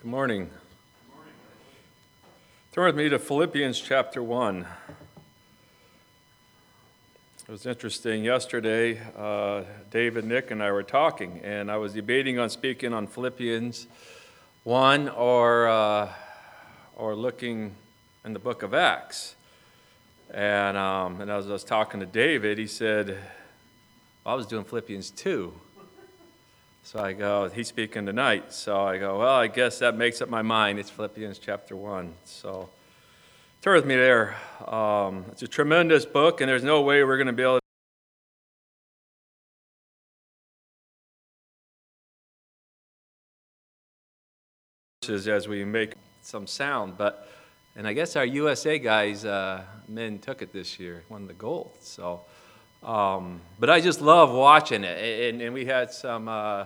Good morning. Turn with me to Philippians chapter 1. It was interesting. Yesterday, uh, David, Nick, and I were talking, and I was debating on speaking on Philippians 1 or, uh, or looking in the book of Acts. And, um, and as I was talking to David, he said, I was doing Philippians 2. So I go, he's speaking tonight. So I go, well, I guess that makes up my mind. It's Philippians chapter 1. So turn with me there. Um, it's a tremendous book, and there's no way we're going to be able to. As we make some sound, but and I guess our USA guys, uh, men took it this year, won the gold. So, um, but I just love watching it, and, and we had some. Uh,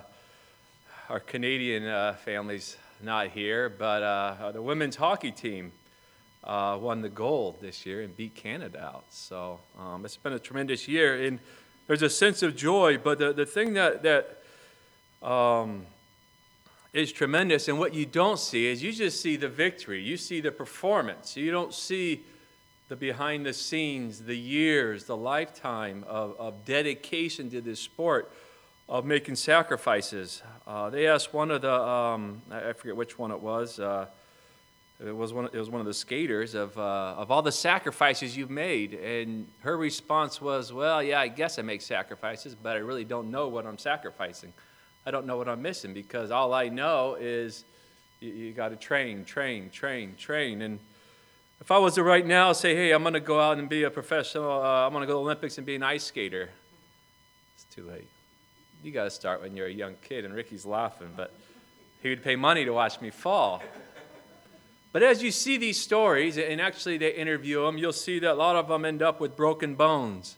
our Canadian uh, families not here, but uh, the women's hockey team uh, won the gold this year and beat Canada out. So um, it's been a tremendous year, and there's a sense of joy. But the, the thing that that um, is tremendous, and what you don't see is you just see the victory, you see the performance, you don't see the behind the scenes, the years, the lifetime of, of dedication to this sport of making sacrifices. Uh, they asked one of the, um, I forget which one it was, uh, it, was one, it was one of the skaters, of, uh, of all the sacrifices you've made. And her response was, Well, yeah, I guess I make sacrifices, but I really don't know what I'm sacrificing. I don't know what I'm missing because all I know is you, you got to train, train, train, train. And if I was to right now say, Hey, I'm going to go out and be a professional, uh, I'm going to go to the Olympics and be an ice skater, it's too late you got to start when you're a young kid. And Ricky's laughing, but he would pay money to watch me fall. But as you see these stories, and actually they interview them, you'll see that a lot of them end up with broken bones.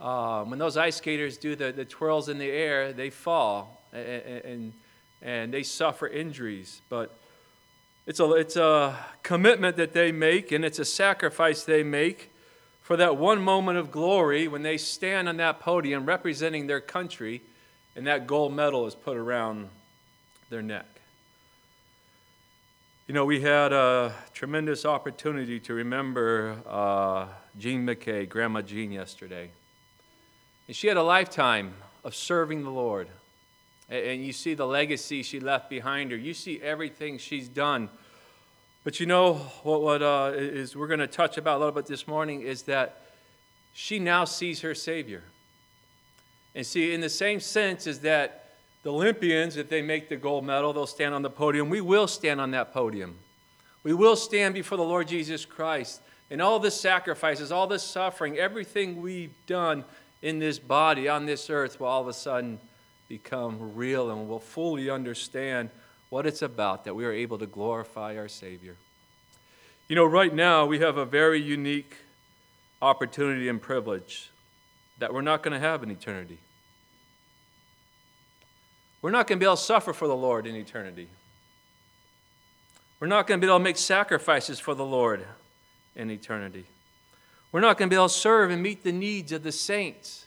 Uh, when those ice skaters do the, the twirls in the air, they fall and, and, and they suffer injuries. But it's a, it's a commitment that they make, and it's a sacrifice they make for that one moment of glory when they stand on that podium representing their country and that gold medal is put around their neck. You know, we had a tremendous opportunity to remember uh, Jean McKay, Grandma Jean, yesterday. And she had a lifetime of serving the Lord. And you see the legacy she left behind her. You see everything she's done. But you know what, what uh, is we're going to touch about a little bit this morning is that she now sees her Savior. And see, in the same sense as that the Olympians, if they make the gold medal, they'll stand on the podium. We will stand on that podium. We will stand before the Lord Jesus Christ. And all the sacrifices, all the suffering, everything we've done in this body, on this earth, will all of a sudden become real and we'll fully understand what it's about that we are able to glorify our Savior. You know, right now we have a very unique opportunity and privilege that we're not going to have in eternity. We're not going to be able to suffer for the Lord in eternity. We're not going to be able to make sacrifices for the Lord in eternity. We're not going to be able to serve and meet the needs of the saints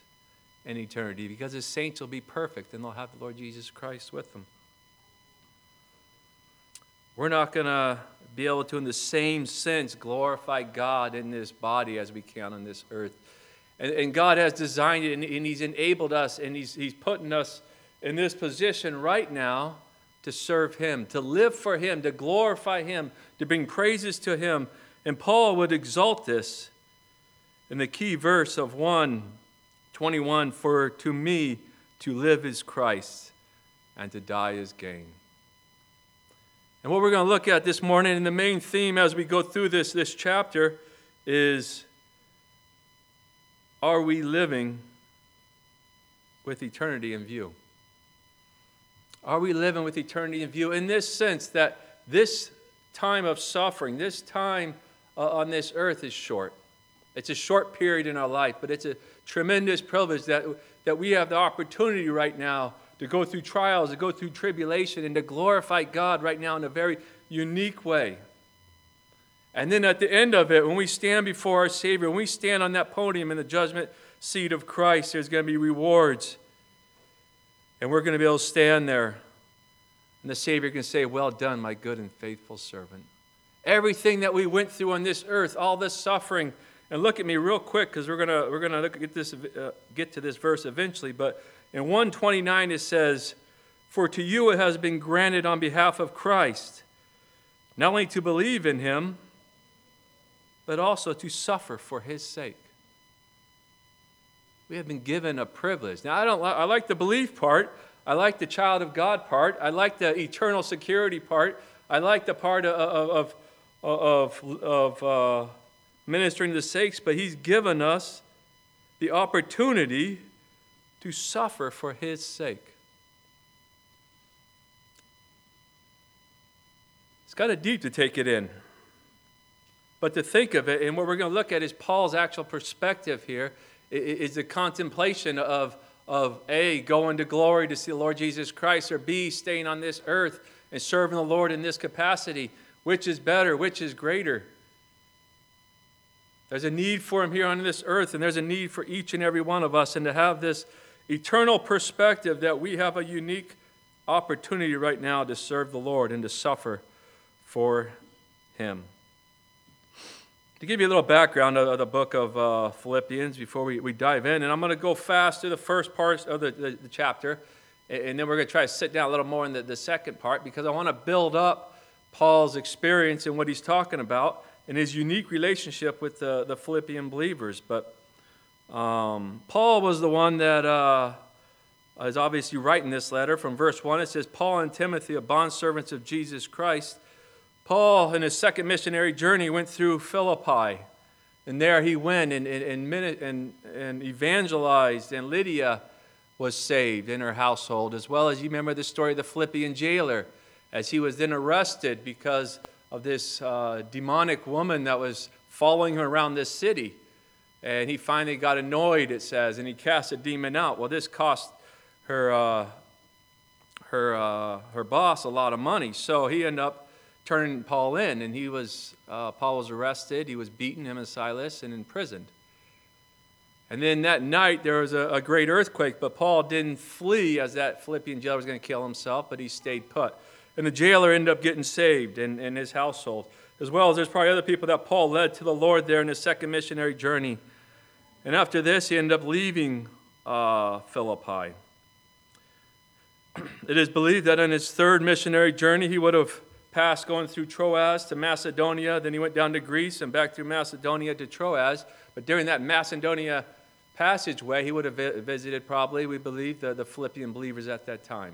in eternity because the saints will be perfect and they'll have the Lord Jesus Christ with them. We're not going to be able to, in the same sense, glorify God in this body as we can on this earth and, and God has designed it, and, and He's enabled us, and he's, he's putting us in this position right now to serve Him, to live for Him, to glorify Him, to bring praises to Him. And Paul would exalt this in the key verse of 121 For to me to live is Christ, and to die is gain. And what we're going to look at this morning, and the main theme as we go through this, this chapter, is are we living with eternity in view? Are we living with eternity in view in this sense that this time of suffering, this time uh, on this earth is short? It's a short period in our life, but it's a tremendous privilege that, that we have the opportunity right now to go through trials, to go through tribulation, and to glorify God right now in a very unique way. And then at the end of it, when we stand before our Savior, when we stand on that podium in the judgment seat of Christ, there's going to be rewards. And we're going to be able to stand there And the Savior can say, Well done, my good and faithful servant. Everything that we went through on this earth, all this suffering, and look at me real quick because we're gonna we're gonna get this uh, get to this verse eventually. But in 129 it says, "For to you it has been granted on behalf of Christ, not only to believe in Him, but also to suffer for His sake." We have been given a privilege. Now I don't I like the belief part. I like the child of God part. I like the eternal security part. I like the part of, of, of, of uh, ministering to the saints, but He's given us the opportunity to suffer for His sake. It's kind of deep to take it in. But to think of it, and what we're going to look at is Paul's actual perspective here, is the contemplation of of A, going to glory to see the Lord Jesus Christ, or B, staying on this earth and serving the Lord in this capacity. Which is better? Which is greater? There's a need for Him here on this earth, and there's a need for each and every one of us. And to have this eternal perspective that we have a unique opportunity right now to serve the Lord and to suffer for Him. To give you a little background of, the book of uh, Philippians before we, we dive in, and I'm going to go fast through the first part of the, the, the chapter, and then we're going to try to sit down a little more in the, the second part because I want to build up Paul's experience and what he's talking about and his unique relationship with the, the Philippian believers. But um, Paul was the one that uh, is obviously writing this letter. From verse 1, it says, Paul and Timothy, a bondservants of Jesus Christ Paul, in his second missionary journey, went through Philippi. And there he went and, and, and, and evangelized, and Lydia was saved in her household, as well as you remember the story of the Philippian jailer, as he was then arrested because of this uh, demonic woman that was following him around this city. And he finally got annoyed, it says, and he cast a demon out. Well, this cost her, uh, her, uh, her boss a lot of money. So he ended up turning Paul in, and he was uh, Paul was arrested. He was beaten, him and Silas, and imprisoned. And then that night there was a, a great earthquake, but Paul didn't flee as that Philippian jailer was going to kill himself, but he stayed put. And the jailer ended up getting saved and, in his household, as well as there's probably other people that Paul led to the Lord there in his second missionary journey. And after this, he ended up leaving uh, Philippi. It is believed that in his third missionary journey, he would have passed going through Troas to Macedonia. Then he went down to Greece and back through Macedonia to Troas. But during that Macedonia passageway, he would have visited probably, we believe, the, the Philippian believers at that time.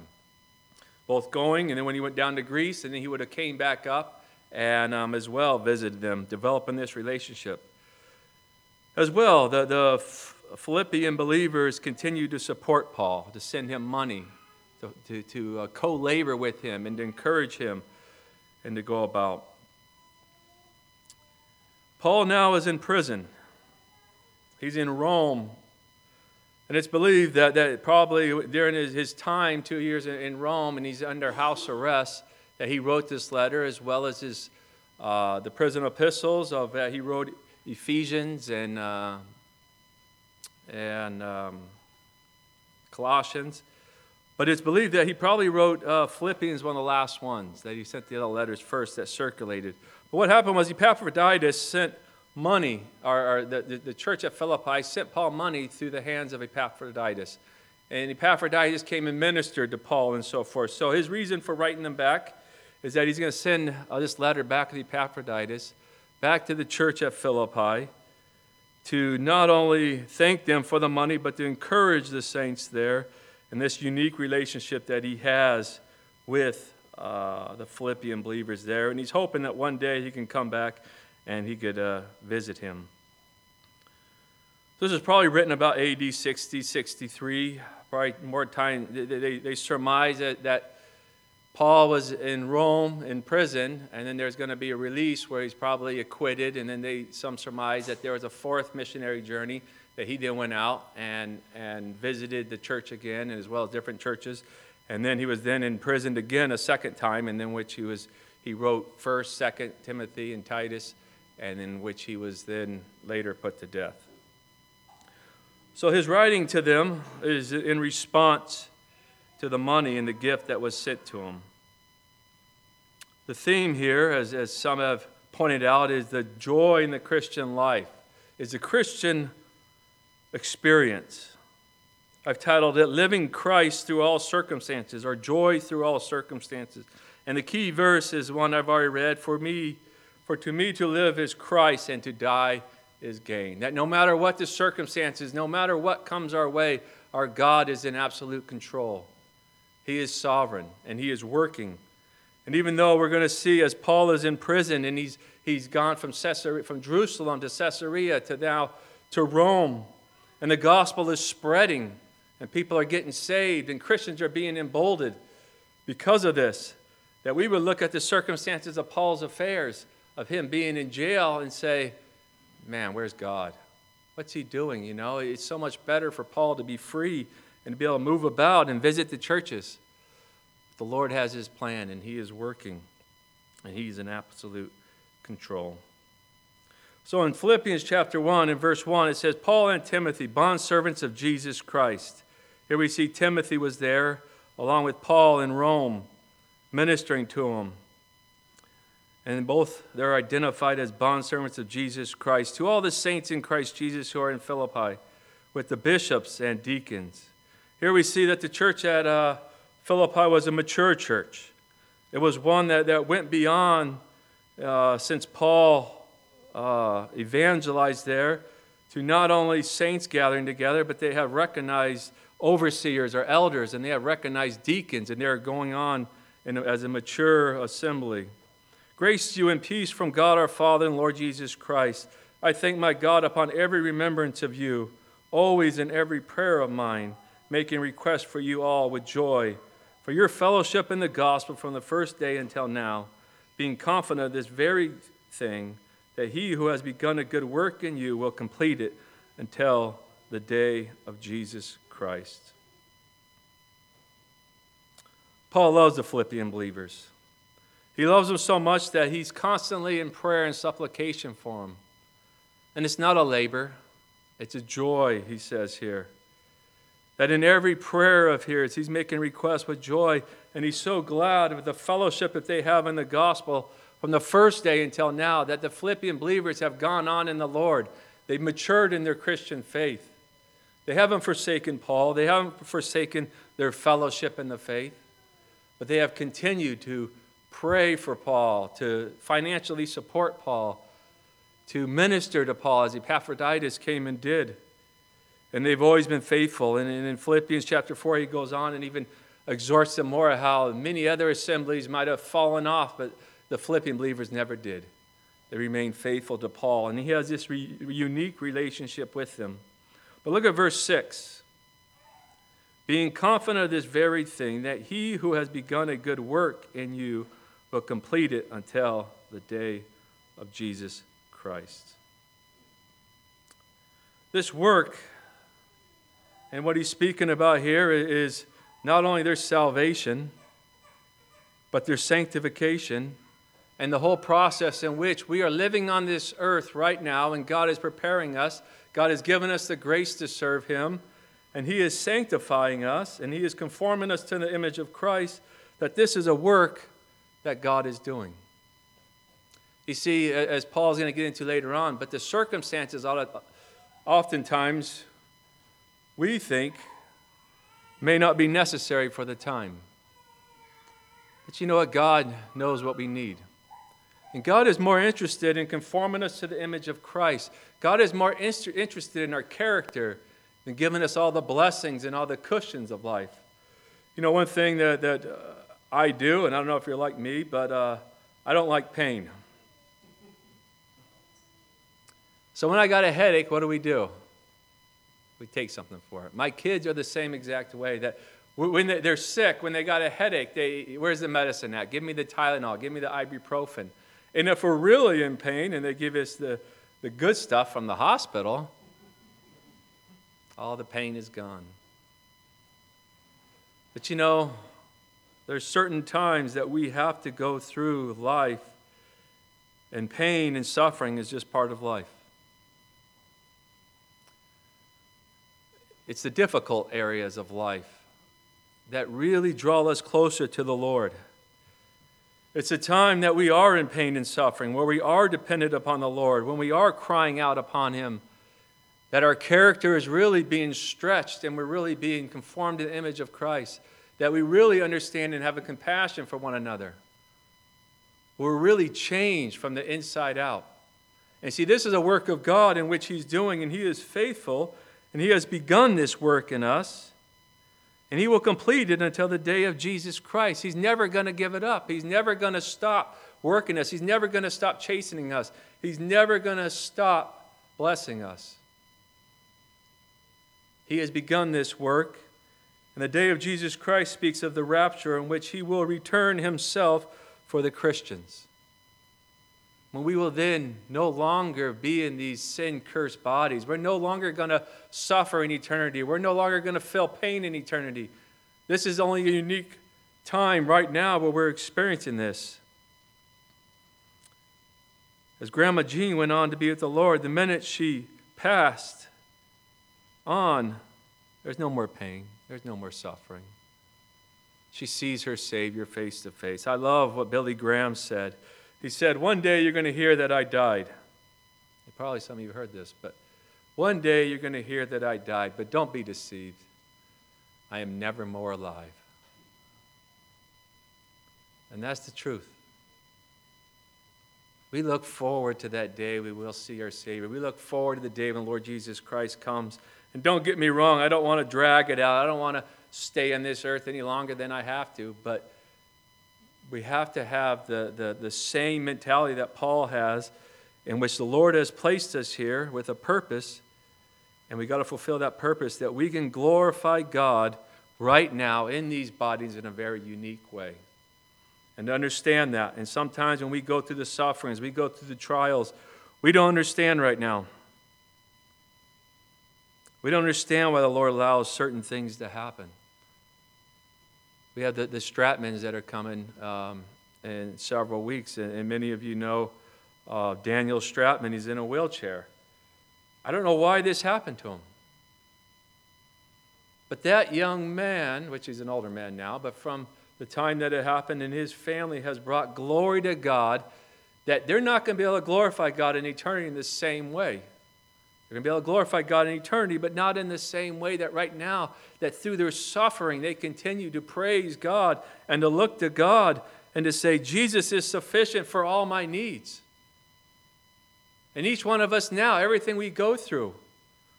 Both going, and then when he went down to Greece, and then he would have came back up and um, as well visited them, developing this relationship. As well, the, the Philippian believers continued to support Paul, to send him money, to, to, to uh, co labor with him, and to encourage him and to go about. Paul now is in prison. He's in Rome. And it's believed that, that probably during his, his time, two years in, in, Rome, and he's under house arrest, that he wrote this letter as well as his, uh, the prison epistles of uh, he wrote Ephesians and, uh, and um, Colossians. But it's believed that he probably wrote uh, Philippians, one of the last ones, that he sent the other letters first that circulated. But what happened was Epaphroditus sent money, or, or the, the, the, church at Philippi sent Paul money through the hands of Epaphroditus. And Epaphroditus came and ministered to Paul and so forth. So his reason for writing them back is that he's going to send uh, this letter back to Epaphroditus, back to the church at Philippi, to not only thank them for the money, but to encourage the saints there and this unique relationship that he has with uh, the Philippian believers there. And he's hoping that one day he can come back and he could uh, visit him. This is probably written about AD 60, 63. Probably more time. They, they, they surmise that, that Paul was in Rome in prison, and then there's going to be a release where he's probably acquitted, and then they some surmise that there was a fourth missionary journey that he then went out and, and visited the church again, as well as different churches. And then he was then imprisoned again a second time, and then which he was he wrote First, Second Timothy, and Titus, and in which he was then later put to death. So his writing to them is in response to the money and the gift that was sent to him. The theme here, as, as some have pointed out, is the joy in the Christian life, is the Christian experience. I've titled it Living Christ Through All Circumstances, or Joy Through All Circumstances. And the key verse is one I've already read For me, for to me to live is Christ, and to die is gain. That no matter what the circumstances, no matter what comes our way, our God is in absolute control. He is sovereign, and He is working. And even though we're going to see as Paul is in prison and he's, he's gone from, Caesarea, from Jerusalem to Caesarea to now to Rome, and the gospel is spreading, and people are getting saved, and Christians are being emboldened because of this, that we would look at the circumstances of Paul's affairs, of him being in jail, and say, man, where's God? What's he doing? You know, it's so much better for Paul to be free and to be able to move about and visit the churches. The Lord has his plan and he is working and he's in absolute control. So in Philippians chapter 1 and verse 1, it says, Paul and Timothy, bondservants of Jesus Christ. Here we see Timothy was there along with Paul in Rome, ministering to him. And both they're identified as bondservants of Jesus Christ. To all the saints in Christ Jesus who are in Philippi, with the bishops and deacons. Here we see that the church at uh, Philippi was a mature church. It was one that, that went beyond, uh, since Paul uh, evangelized there, to not only saints gathering together, but they have recognized overseers or elders, and they have recognized deacons, and they're going on in, as a mature assembly. Grace to you and peace from God our Father and Lord Jesus Christ. I thank my God upon every remembrance of you, always in every prayer of mine, making request for you all with joy, for your fellowship in the gospel from the first day until now, being confident of this very thing, that he who has begun a good work in you will complete it until the day of Jesus Christ. Paul loves the Philippian believers. He loves them so much that he's constantly in prayer and supplication for them. And it's not a labor, it's a joy, he says here. That in every prayer of his, he's making requests with joy, and he's so glad of the fellowship that they have in the gospel from the first day until now, that the Philippian believers have gone on in the Lord. They've matured in their Christian faith. They haven't forsaken Paul, they haven't forsaken their fellowship in the faith, but they have continued to pray for Paul, to financially support Paul, to minister to Paul as Epaphroditus came and did. And they've always been faithful. And in Philippians chapter 4, he goes on and even exhorts them more how many other assemblies might have fallen off, but the Philippian believers never did. They remained faithful to Paul. And he has this re- unique relationship with them. But look at verse 6 being confident of this very thing, that he who has begun a good work in you will complete it until the day of Jesus Christ. This work and what he's speaking about here is not only their salvation, but their sanctification and the whole process in which we are living on this earth right now, and God is preparing us. God has given us the grace to serve Him, and He is sanctifying us, and He is conforming us to the image of Christ. That this is a work that God is doing. You see, as Paul's going to get into later on, but the circumstances oftentimes we think may not be necessary for the time. But you know what? God knows what we need. And God is more interested in conforming us to the image of Christ. God is more interested in our character than giving us all the blessings and all the cushions of life. You know, one thing that, that uh, I do, and I don't know if you're like me, but uh, I don't like pain. So when I got a headache, what do we do? We take something for it. My kids are the same exact way. That when they're sick, when they got a headache, they where's the medicine at? Give me the Tylenol. Give me the ibuprofen. And if we're really in pain, and they give us the the good stuff from the hospital, all the pain is gone. But you know, there's certain times that we have to go through life, and pain and suffering is just part of life. It's the difficult areas of life that really draw us closer to the Lord. It's a time that we are in pain and suffering, where we are dependent upon the Lord, when we are crying out upon Him, that our character is really being stretched and we're really being conformed to the image of Christ, that we really understand and have a compassion for one another. We're really changed from the inside out. And see, this is a work of God in which He's doing, and He is faithful, and He has begun this work in us. And he will complete it until the day of Jesus Christ. He's never going to give it up. He's never going to stop working us. He's never going to stop chastening us. He's never going to stop blessing us. He has begun this work. And the day of Jesus Christ speaks of the rapture in which he will return himself for the Christians. When we will then no longer be in these sin cursed bodies. We're no longer going to suffer in eternity. We're no longer going to feel pain in eternity. This is only a unique time right now where we're experiencing this. As Grandma Jean went on to be with the Lord, the minute she passed on, there's no more pain, there's no more suffering. She sees her Savior face to face. I love what Billy Graham said. He said, One day you're going to hear that I died. Probably some of you heard this, but one day you're going to hear that I died, but don't be deceived. I am never more alive. And that's the truth. We look forward to that day we will see our Savior. We look forward to the day when Lord Jesus Christ comes. And don't get me wrong, I don't want to drag it out. I don't want to stay on this earth any longer than I have to, but we have to have the, the, the same mentality that Paul has, in which the Lord has placed us here with a purpose, and we got to fulfill that purpose that we can glorify God right now in these bodies in a very unique way. And to understand that. And sometimes when we go through the sufferings, we go through the trials, we don't understand right now. We don't understand why the Lord allows certain things to happen. We have the, the Stratmans that are coming um, in several weeks, and, and, many of you know uh, Daniel Stratman. He's in a wheelchair. I don't know why this happened to him. But that young man, which he's an older man now, but from the time that it happened and his family has brought glory to God, that they're not going to be able to glorify God in eternity in the same way. They're going to be able to glorify God in eternity, but not in the same way that right now, that through their suffering, they continue to praise God and to look to God and to say, Jesus is sufficient for all my needs. And each one of us now, everything we go through,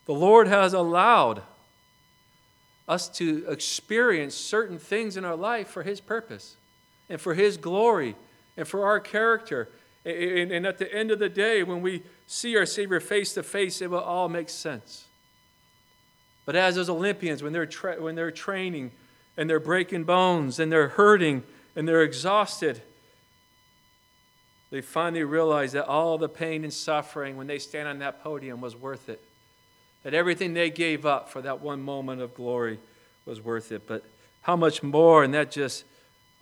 the Lord has allowed us to experience certain things in our life for His purpose and for His glory and for our character. And at the end of the day, when we see our Savior face to face, it will all make sense. But as those Olympians, when they're, tra- when they're training and they're breaking bones and they're hurting and they're exhausted, they finally realize that all the pain and suffering when they stand on that podium was worth it. That everything they gave up for that one moment of glory was worth it. But how much more, and that just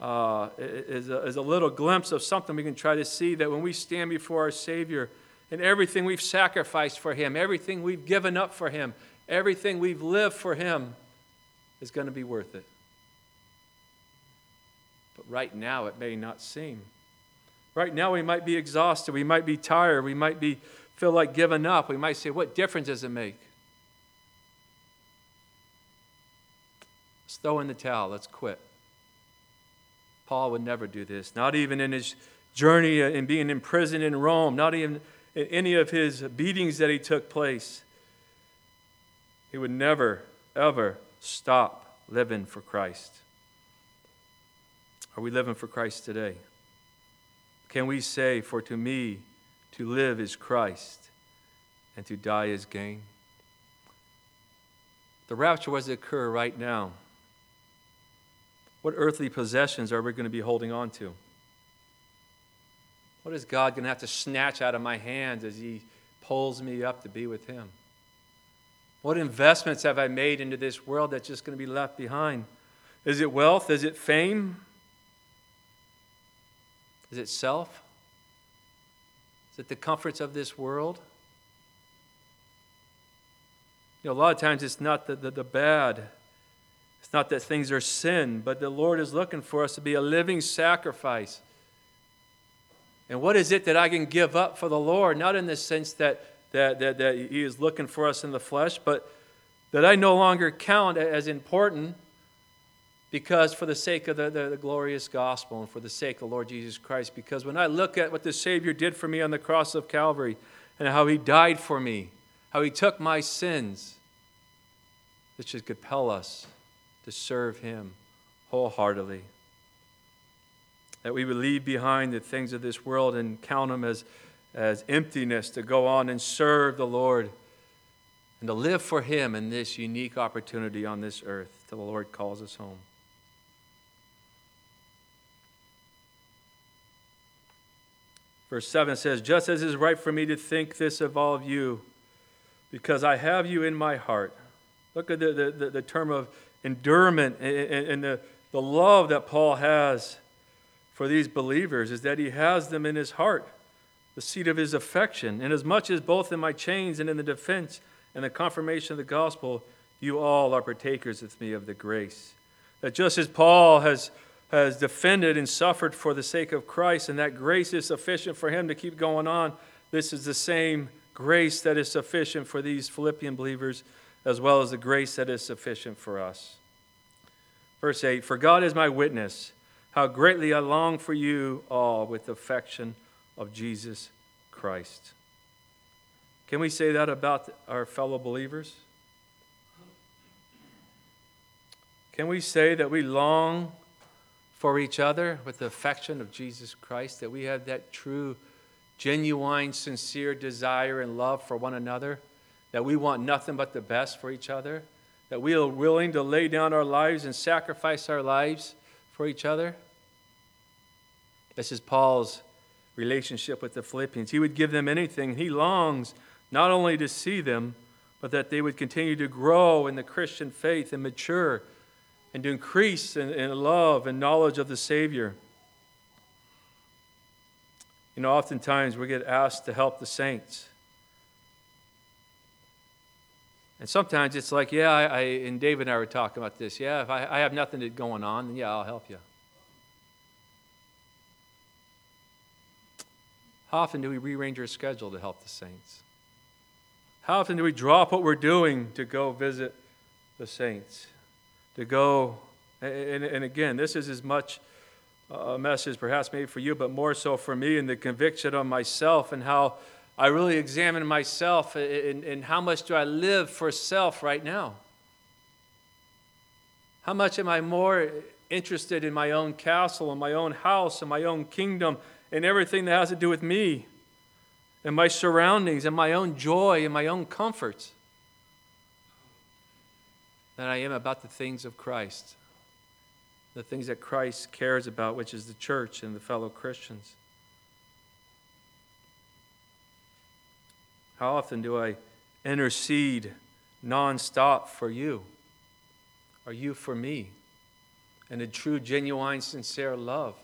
uh, is, a, is a little glimpse of something we can try to see that when we stand before our Savior, and everything we've sacrificed for Him, everything we've given up for Him, everything we've lived for Him is going to be worth it. But right now, it may not seem. Right now, we might be exhausted, we might be tired, we might be feel like giving up. We might say, What difference does it make? Let's throw in the towel, let's quit. Paul would never do this, not even in his journey in being imprisoned in Rome, not even in any of his beatings that he took place, he would never, ever stop living for Christ. Are we living for Christ today? Can we say, For to me, to live is Christ, and to die is gain? The rapture was to occur right now. What earthly possessions are we going to be holding on to? What is God going to have to snatch out of my hands as He pulls me up to be with Him? What investments have I made into this world that's just going to be left behind? Is it wealth? Is it fame? Is it self? Is it the comforts of this world? You know, a lot of times it's not the, the, the bad. It's not that things are sin, but the Lord is looking for us to be a living sacrifice And what is it that I can give up for the Lord? Not in the sense that, that, that, that He is looking for us in the flesh, but that I no longer count as important because for the sake of the, the, the, glorious gospel and for the sake of the Lord Jesus Christ. Because when I look at what the Savior did for me on the cross of Calvary and how He died for me, how He took my sins, this should compel us to serve Him wholeheartedly. That we would leave behind the things of this world and count them as, as emptiness to go on and serve the Lord and to live for Him in this unique opportunity on this earth till the Lord calls us home. Verse 7 says, Just as it is right for me to think this of all of you, because I have you in my heart. Look at the, the, the term of endurement and the, the love that Paul has for these believers is that he has them in his heart, the seat of his affection. And as much as both in my chains and in the defense and the confirmation of the gospel, you all are partakers with me of the grace. That just as Paul has has defended and suffered for the sake of Christ, and that grace is sufficient for him to keep going on. This is the same grace that is sufficient for these Philippian believers, as well as the grace that is sufficient for us. Verse 8 For God is my witness, how greatly I long for you all with the affection of Jesus Christ. Can we say that about our fellow believers? Can we say that we long for each other with the affection of Jesus Christ, that we have that true, genuine, sincere desire and love for one another, that we want nothing but the best for each other, that we are willing to lay down our lives and sacrifice our lives for each other. This is Paul's relationship with the Philippians. He would give them anything. He longs not only to see them, but that they would continue to grow in the Christian faith and mature and to increase in, in love and knowledge of the Savior. You know, oftentimes we get asked to help the saints. And sometimes it's like, yeah, I, I, and David and I were talking about this. Yeah, if I, I have nothing going on, then yeah, I'll help you. How often do we rearrange our schedule to help the saints? How often do we drop what we're doing to go visit the saints? to go. And, and again, this is as much a message perhaps maybe for you, but more so for me and the conviction of myself and how I really examine myself uh, uh, and, and how much do I live for self right now? How much am I more interested in my own castle and my own house and my own kingdom and everything that has to do with me and my surroundings and my own joy and my own comforts? than I am about the things of Christ, the things that Christ cares about, which is the church and the fellow Christians. How often do I intercede nonstop for you? Are you for me? And a true, genuine, sincere love.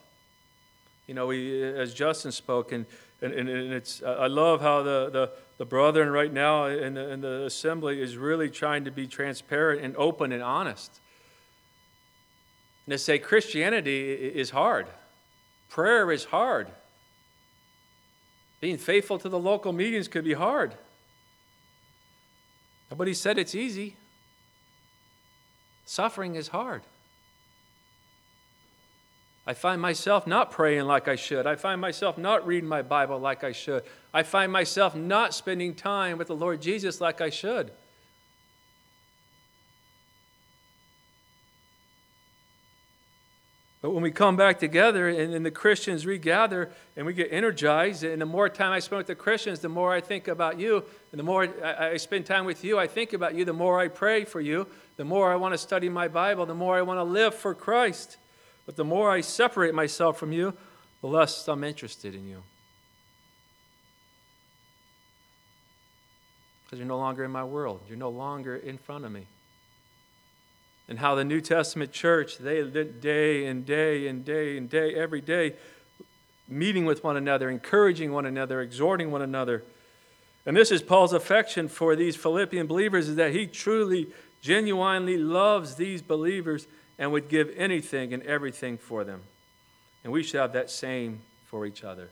You know, we, as Justin spoke, and, and, and it's, I love how the, the, the brethren right now in the, in the assembly is really trying to be transparent and open and honest. And to say Christianity is hard, prayer is hard. Being faithful to the local meetings could be hard. Nobody said it's easy. Suffering is hard. I find myself not praying like I should. I find myself not reading my Bible like I should. I find myself not spending time with the Lord Jesus like I should. But when we come back together and, the Christians regather and we get energized, and the more time I spend with the Christians, the more I think about you. And the more I, I spend time with you, I think about you. The more I pray for you, the more I want to study my Bible, the more I want to live for Christ. But the more I separate myself from you, the less I'm interested in you. Because you're no longer in my world, you're no longer in front of me. And how the New Testament church, they day and day and day and day, every day, meeting with one another, encouraging one another, exhorting one another. And this is Paul's affection for these Philippian believers is that he truly, genuinely loves these believers and would give anything and everything for them. And we should have that same for each other.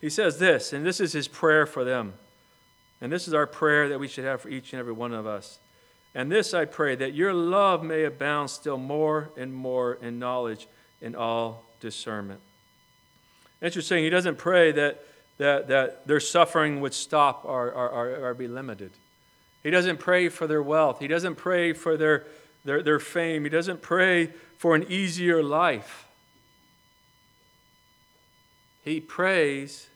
He says this, and this is his prayer for them. And this is our prayer that we should have for each and every one of us. And this I pray, that your love may abound still more and more in knowledge in all discernment. Interesting, he doesn't pray that, that, that their suffering would stop or, or, or, or be limited. He doesn't pray for their wealth. He doesn't pray for their, their, their fame. He doesn't pray for an easier life. He prays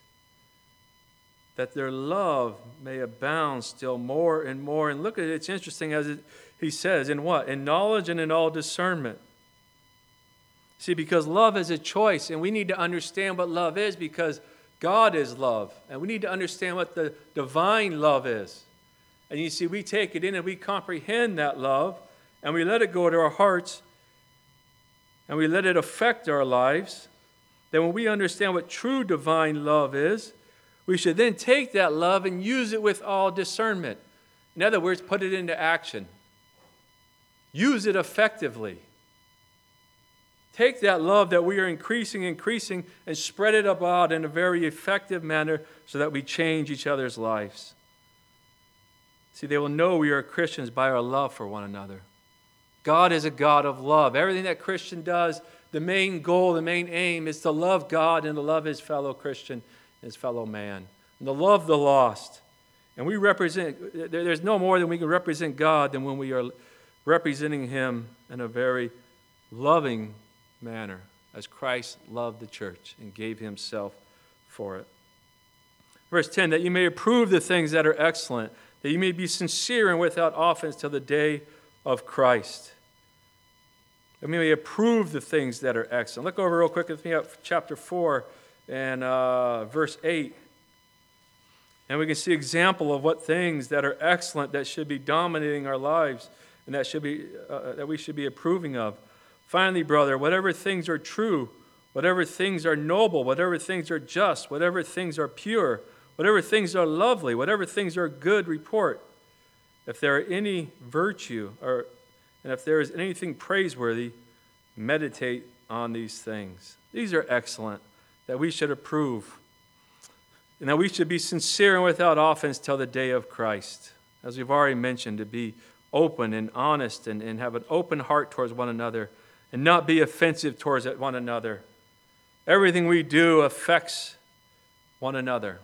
that their love may abound still more and more. And look at it, it's interesting as it, he says, in what? In knowledge and in all discernment. See, because love is a choice, and we need to understand what love is because God is love. And we need to understand what the divine love is. And you see, we take it in and we comprehend that love, and we let it go to our hearts, and we let it affect our lives. Then, when we understand what true divine love is, we should then take that love and use it with all discernment. In other words, put it into action. Use it effectively. Take that love that we are increasing, increasing, and spread it about in a very effective manner so that we change each other's lives. See, they will know we are Christians by our love for one another. God is a God of love. Everything that Christian does, the main goal, the main aim is to love God and to love his fellow Christian his fellow man, and to love the lost. And we represent, there's no more than we can represent God than when we are representing Him in a very loving manner, as Christ loved the church and gave Himself for it. Verse 10 that you may approve the things that are excellent, that you may be sincere and without offense till the day of Christ. That we may approve the things that are excellent. Look over real quick with me at chapter 4 and uh, verse 8. And we can see example of what things that are excellent that should be dominating our lives and that should be uh, that we should be approving of. Finally, brother, whatever things are true, whatever things are noble, whatever things are just, whatever things are pure, whatever things are lovely, whatever things are good report, if there are any virtue or and if there is anything praiseworthy, meditate on these things. These are excellent that we should approve, and that we should be sincere and without offense till the day of Christ. As we've already mentioned, to be open and honest and, and have an open heart towards one another and not be offensive towards one another. Everything we do affects one another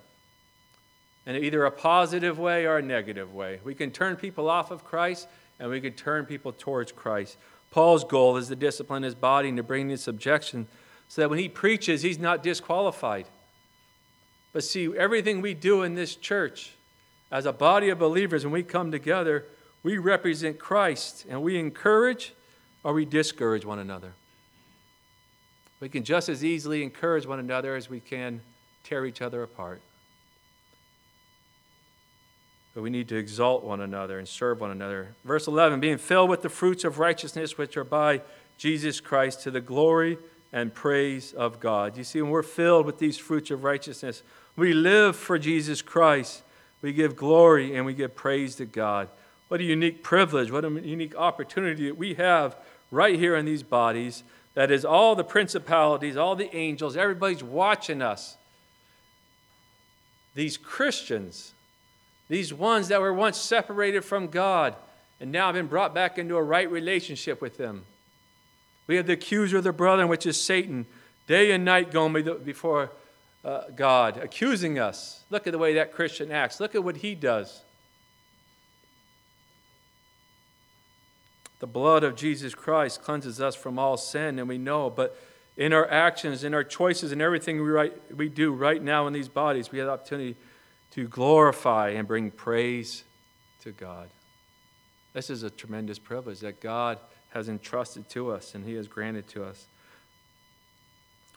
in either a positive way or a negative way. We can turn people off of Christ and we can turn people towards Christ. Paul's goal is to discipline his body and to bring into subjection so that when he preaches, he's not disqualified. But see, everything we do in this church, as a body of believers, when we come together, we represent Christ and we encourage or we discourage one another. We can just as easily encourage one another as we can tear each other apart. But we need to exalt one another and serve one another. Verse 11 being filled with the fruits of righteousness which are by Jesus Christ to the glory and praise of God. You see, when we're filled with these fruits of righteousness, we live for Jesus Christ. We give glory and we give praise to God. What a unique privilege, what a unique opportunity that we have right here in these bodies. That is, all the principalities, all the angels, everybody's watching us. These Christians, these ones that were once separated from God and now have been brought back into a right relationship with Him. We have the accuser of the brethren, which is Satan, day and night going before uh, God, accusing us. Look at the way that Christian acts. Look at what he does. The blood of Jesus Christ cleanses us from all sin, and we know, but in our actions, in our choices, in everything we, we do right now in these bodies, we have the opportunity to glorify and bring praise to God. This is a tremendous privilege that God has entrusted to us and he has granted to us.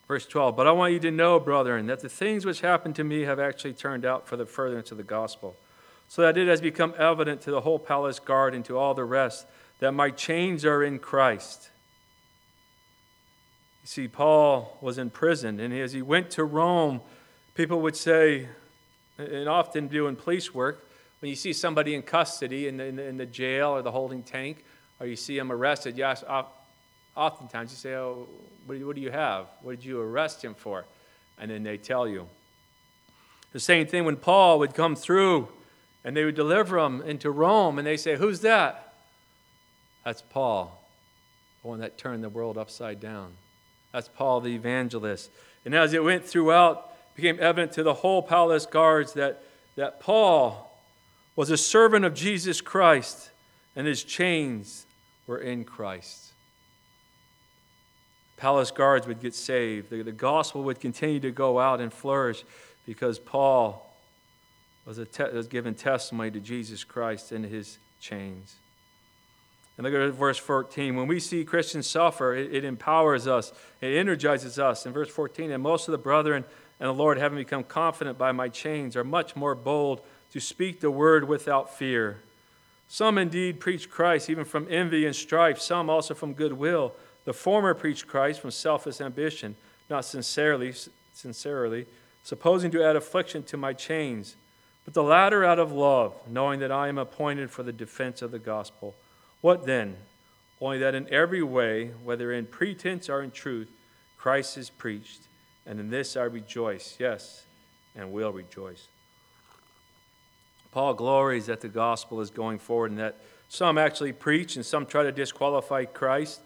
Verse 12, but I want you to know, brethren, that the things which happened to me have actually turned out for the furtherance of the gospel, so that it has become evident to the whole palace guard and to all the rest that my chains are in Christ. You see, Paul was in prison, and as he went to Rome, people would say, and often do in police work, when you see somebody in custody in the, in the, in the jail or the holding tank, or you see him arrested, you ask, oftentimes you say, Oh, what do you, have? What did you arrest him for? And then they tell you. The same thing when Paul would come through and they would deliver him into Rome and they say, Who's that? That's Paul, the one that turned the world upside down. That's Paul the evangelist. And as it went throughout, it became evident to the whole palace guards that, that Paul was a servant of Jesus Christ and his chains were in Christ. Palace guards would get saved. The, the gospel would continue to go out and flourish because Paul was, a te- was given testimony to Jesus Christ in his chains. And look at verse 14. When we see Christians suffer, it, it, empowers us, it energizes us. In verse 14, and most of the brethren and the Lord, having become confident by my chains, are much more bold to speak the word without fear. Some indeed preach Christ even from envy and strife, some also from goodwill. The former preach Christ from selfish ambition, not sincerely, sincerely, supposing to add affliction to my chains, but the latter out of love, knowing that I am appointed for the defense of the gospel. What then? Only that in every way, whether in pretense or in truth, Christ is preached, and in this I rejoice, yes, and will rejoice. Paul glories that the gospel is going forward and that some actually preach and some try to disqualify Christ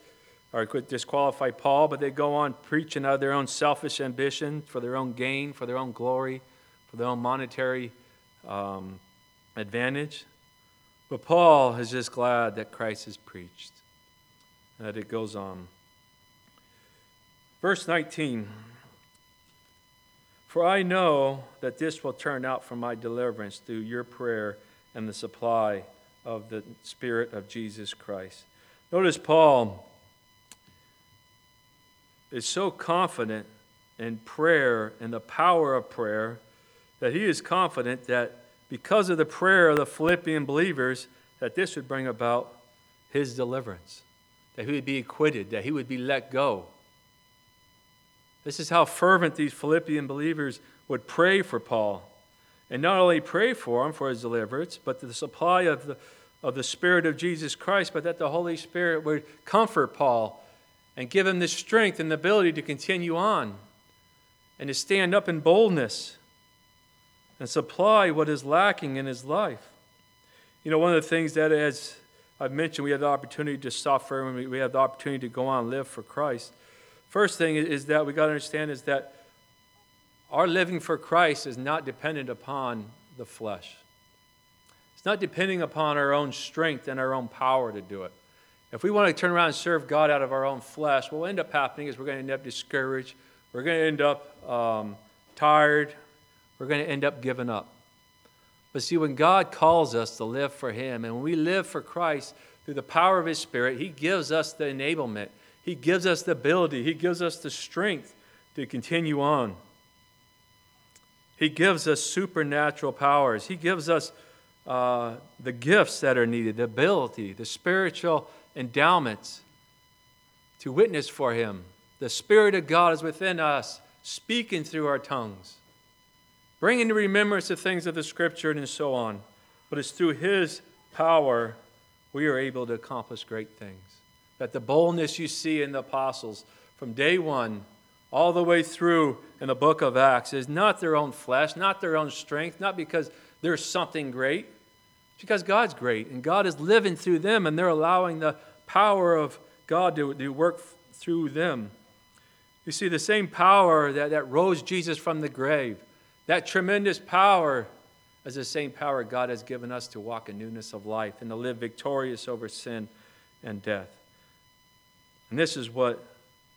or could disqualify Paul, but they go on preaching out of their own selfish ambition for their own gain, for their own glory, for their own monetary um, advantage. But Paul is just glad that Christ is preached, that it goes on. Verse 19 For I know that this will turn out for my deliverance through your prayer and the supply of the Spirit of Jesus Christ. Notice Paul is so confident in prayer and the power of prayer that he is confident that because of the prayer of the Philippian believers that this would bring about his deliverance, that he would be acquitted, that he would be let go. This is how fervent these Philippian believers would pray for Paul. And not only pray for him for his deliverance, but the supply of the, of the Spirit of Jesus Christ, but that the Holy Spirit would comfort Paul and give him the strength and the ability to continue on and to stand up in boldness and supply what is lacking in his life. You know, one of the things that, as I've mentioned, we have the opportunity to suffer and we have the opportunity to go on and live for Christ. First thing is that we got to understand is that our living for Christ is not dependent upon the flesh. It's not depending upon our own strength and our own power to do it. If we want to turn around and serve God out of our own flesh, what will end up happening is we're going to end up discouraged. We're going to end up um, tired. We're going to end up giving up. But see, when God calls us to live for Him, and when we live for Christ through the power of His Spirit, He gives us the enablement, He gives us the ability, He gives us the strength to continue on. He gives us supernatural powers, He gives us uh, the gifts that are needed, the ability, the spiritual endowments to witness for Him. The Spirit of God is within us, speaking through our tongues, bringing to remembrance the things of the Scripture and so on. But it's through His power we are able to accomplish great things. That the boldness you see in the apostles from day one all the way through in the book of Acts is not their own flesh, not their own strength, not because there's something great, it's because God's great and God is living through them and they're allowing the power of God to, to work through them. You see, the same power that, that rose Jesus from the grave, that tremendous power is the same power God has given us to walk in newness of life and to live victorious over sin and death. And this is what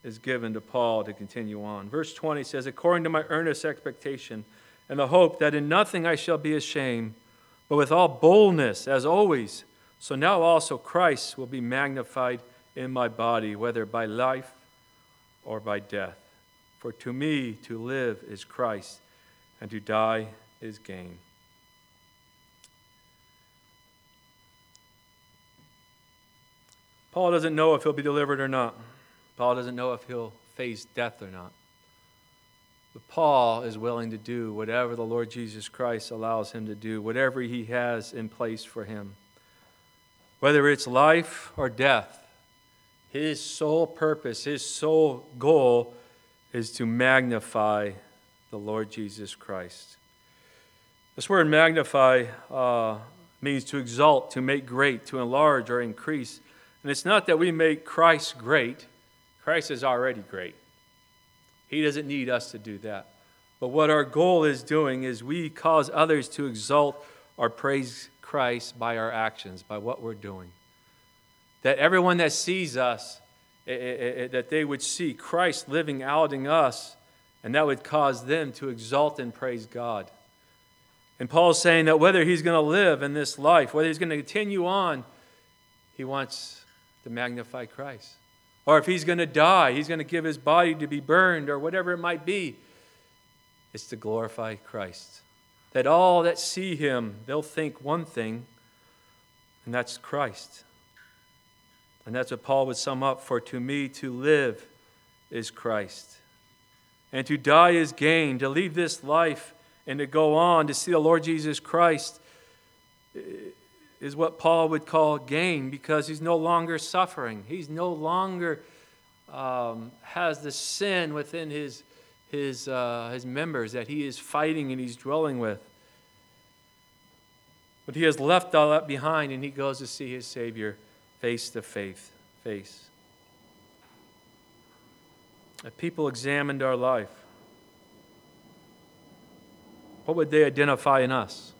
is given to Paul to continue on. Verse 20 says, According to my earnest expectation and the hope that in nothing I shall be ashamed but with all boldness, as always. So now also Christ will be magnified in my body, whether by life or by death. For to me to live is Christ, and to die is gain. Paul doesn't know if he'll be delivered or not. Paul doesn't know if he'll face death or not. But Paul is willing to do whatever the Lord Jesus Christ allows him to do, whatever he has in place for him. Whether it's life or death, his sole purpose, his sole goal is to magnify the Lord Jesus Christ. This word magnify uh, means to exalt, to make great, to enlarge or increase. And it's not that we make Christ great, Christ is already great. He doesn't need us to do that. But what our goal is doing is we cause others to exalt or praise Christ by our actions, by what we're doing. That everyone that sees us, it, it, it, that they would see Christ living out in us, and that would cause them to exalt and praise God. And Paul's saying that whether he's going to live in this life, whether he's going to continue on, he wants to magnify Christ. Or if he's going to die, he's going to give his body to be burned or whatever it might be, it's to glorify Christ. That all that see him, they'll think one thing, and that's Christ. And that's what Paul would sum up for to me to live is Christ. And to die is gain, to leave this life and to go on to see the Lord Jesus Christ is what Paul would call gain because he's no longer suffering. He's no longer um, has the sin within his, his, uh, his members that he is fighting and he's dwelling with. But he has left all that behind and he goes to see his Savior face to face. face. If people examined our life, what would they identify in us?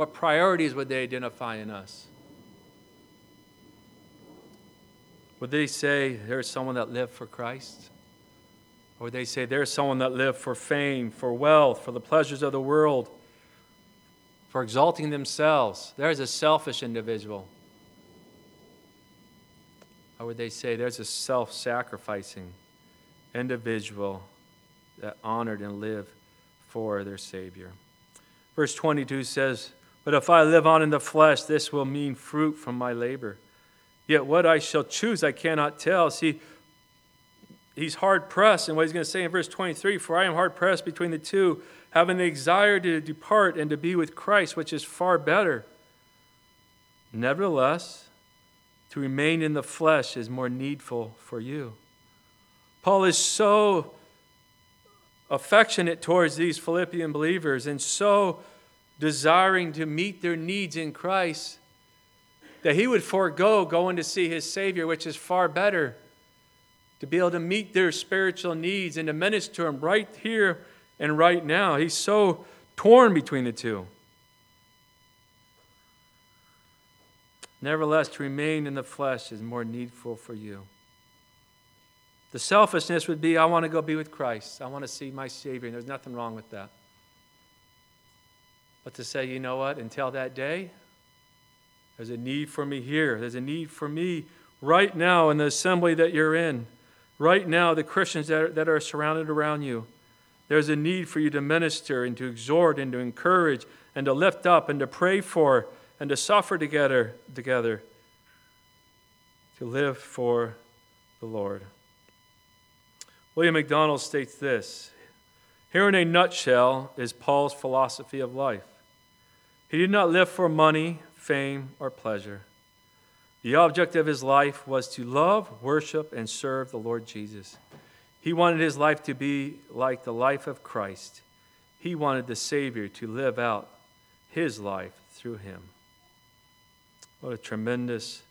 What priorities would they identify in us? Would they say there's someone that lived for Christ? Or would they say there's someone that lived for fame, for wealth, for the pleasures of the world, for exalting themselves? There's a selfish individual. Or would they say there's a self sacrificing individual that honored and lived for their Savior. Verse 22 says, But if I live on in the flesh, this will mean fruit from my labor. Yet what I shall choose, I cannot tell. See, he's hard pressed, and what he's going to say in verse 23 For I am hard pressed between the two, having the desire to depart and to be with Christ, which is far better. Nevertheless, to remain in the flesh is more needful for you. Paul is so affectionate towards these Philippian believers and so desiring to meet their needs in Christ that he would forego going to see his Savior, which is far better, to be able to meet their spiritual needs and to minister to them right here and right now. He's so torn between the two. Nevertheless, to remain in the flesh is more needful for you. The selfishness would be I want to go be with Christ. I want to see my Savior, and there's nothing wrong with that. But to say, you know what, until that day, there's a need for me here. There's a need for me right now in the assembly that you're in. Right now, the Christians that are, that are surrounded around you. There's a need for you to minister and to exhort and to encourage and to lift up and to pray for and to suffer together, together to live for the Lord. William MacDonald states this Here in a nutshell is Paul's philosophy of life. He did not live for money, fame, or pleasure. The object of his life was to love, worship, and serve the Lord Jesus. He wanted his life to be like the life of Christ. He wanted the Savior to live out his life through him. What a tremendous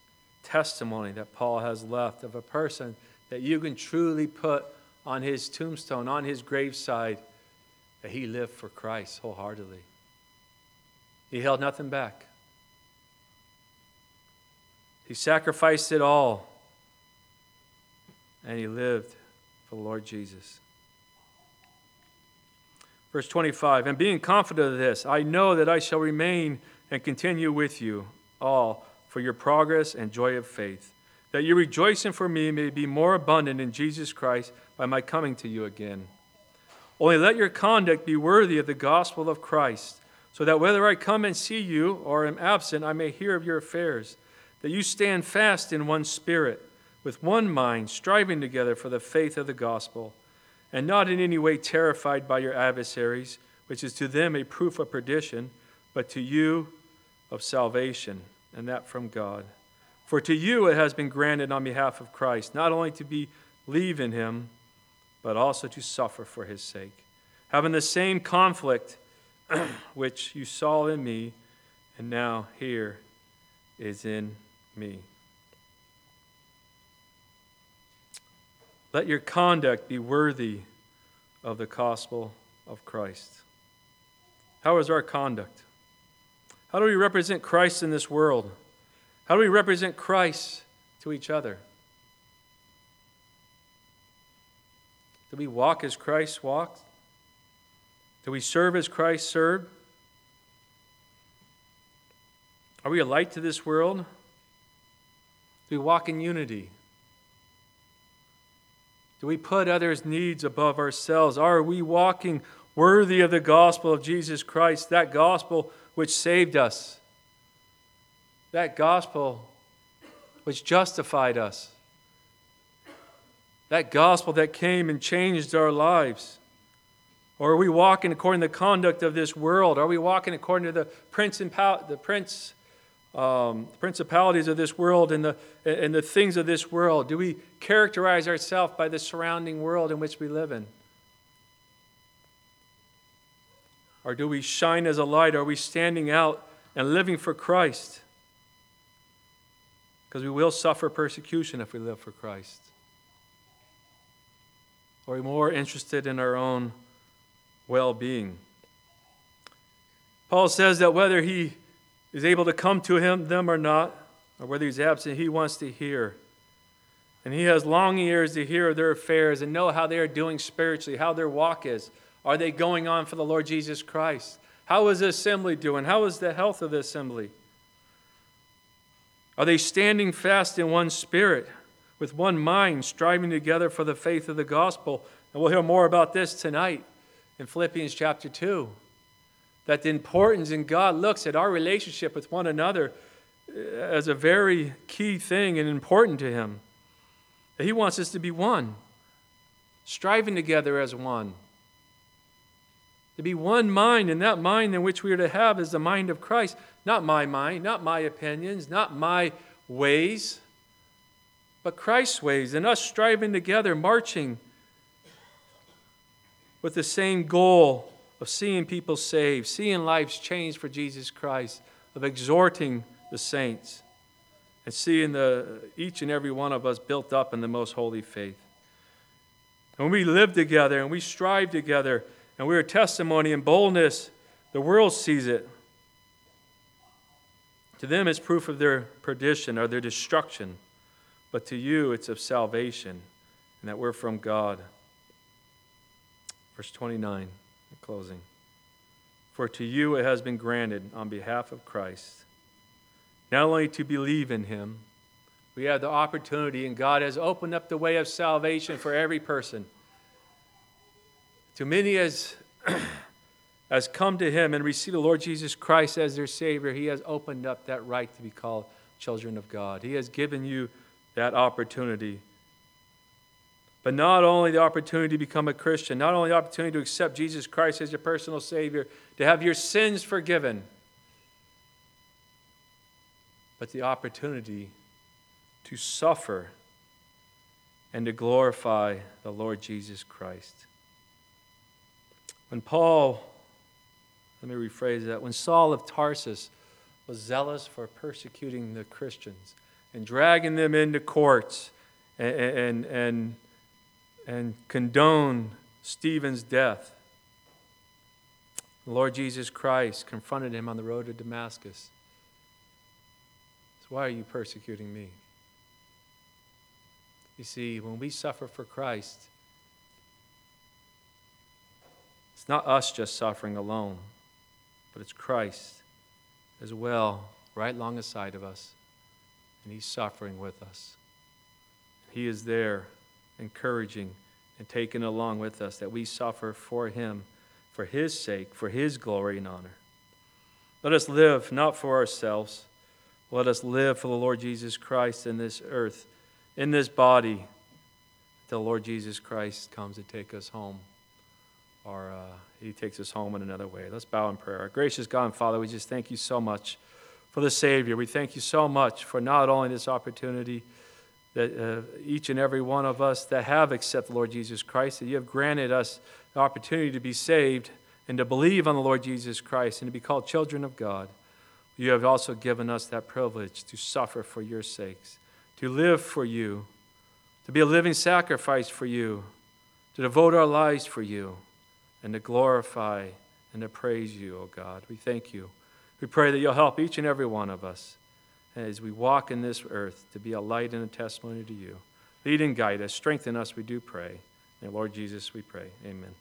testimony that Paul has left of a person that you can truly put on his tombstone, on his graveside, that he lived for Christ wholeheartedly. He held nothing back. He sacrificed it all, and he lived for the Lord Jesus. Verse 25, and being confident of this, I know that I shall remain and continue with you all for your progress and joy of faith that your rejoicing for me may be more abundant in Jesus Christ by my coming to you again. Only let your conduct be worthy of the gospel of Christ, so that whether I come and see you or am absent, I may hear of your affairs, that you stand fast in one spirit, with one mind, striving together for the faith of the gospel, and not in any way terrified by your adversaries, which is to them a proof of perdition, but to you of salvation, and that from God. For to you it has been granted on behalf of Christ, not only to believe in him, but also to suffer for his sake, having the same conflict which you saw in me, and now here is in me. Let your conduct be worthy of the gospel of Christ. How is our conduct? How do we represent Christ in this world? How do we represent Christ to each other? Do we walk as Christ walked? Do we serve as Christ served? Are we a light to this world? Do we walk in unity? Do we put others' needs above ourselves? Are we walking worthy of the gospel of Jesus Christ, that gospel which saved us, that gospel which justified us, that gospel that came and changed our lives? Or are we walking according to the conduct of this world? Are we walking according to the prince and the prince um, principalities of this world and the, and the things of this world? Do we characterize ourselves by the surrounding world in which we live in? Or do we shine as a light? Are we standing out and living for Christ? Because we will suffer persecution if we live for Christ. Or are we more interested in our own well being? Paul says that whether he is able to come to him, them or not, or whether he's absent, he wants to hear. And he has long ears to hear their affairs and know how they are doing spiritually, how their walk is. Are they going on for the Lord Jesus Christ? How is the assembly doing? How is the health of the assembly? Are they standing fast in one spirit, with one mind, striving together for the faith of the gospel? And we'll hear more about this tonight in Philippians chapter 2 that the importance in God looks at our relationship with one another uh, as a very key thing and important to Him. That He wants us to be one, striving together as one. To be one mind, and that mind in which we are to have is the mind of Christ. Not my mind, not my opinions, not my ways, but Christ's ways, and us striving together, marching with the same goal of seeing people saved, seeing lives changed for Jesus Christ, of exhorting the saints, and seeing the, each and every one of us built up in the most holy faith. When we live together and we strive together and we are testimony and boldness, the world sees it. To them, it's proof of their perdition or their destruction, but to you, it's of salvation and that we're from God. Verse 29 closing. For to you it has been granted on behalf of Christ, not only to believe in him, we have the opportunity, and God has opened up the way of salvation for every person. To many as has come to him and received the Lord Jesus Christ as their Savior, he has opened up that right to be called children of God. He has given you that opportunity. But not only the opportunity to become a Christian, not only the opportunity to accept Jesus Christ as your personal Savior, to have your sins forgiven, but the opportunity to suffer and to glorify the Lord Jesus Christ. When Paul, let me rephrase that, when Saul of Tarsus was zealous for persecuting the Christians and dragging them into courts and, and, and and condone Stephen's death. The Lord Jesus Christ confronted him on the road to Damascus. So, why are you persecuting me? You see, when we suffer for Christ, it's not us just suffering alone, but it's Christ as well, right alongside of us, and He's suffering with us. He is there encouraging, and taken along with us that we suffer for him, for his sake, for his glory and honor. Let us live not for ourselves. Let us live for the Lord Jesus Christ in this earth, in this body, till the Lord Jesus Christ comes to take us home, or uh, he takes us home in another way. Let's bow in prayer. Our gracious God and Father, we just thank you so much for the Savior. We thank you so much for not only this opportunity that uh, each and every one of us that have accepted the Lord Jesus Christ, that you have granted us the opportunity to be saved and to believe on the Lord Jesus Christ and to be called children of God, you have also given us that privilege to suffer for your sakes, to live for you, to be a living sacrifice for you, to devote our lives for you, and to glorify and to praise you, O God. We thank you. We pray that you'll help each and every one of us as we walk in this earth to be a light and a testimony to you. Lead and guide us, strengthen us, we do pray. In Lord Jesus, we pray. Amen.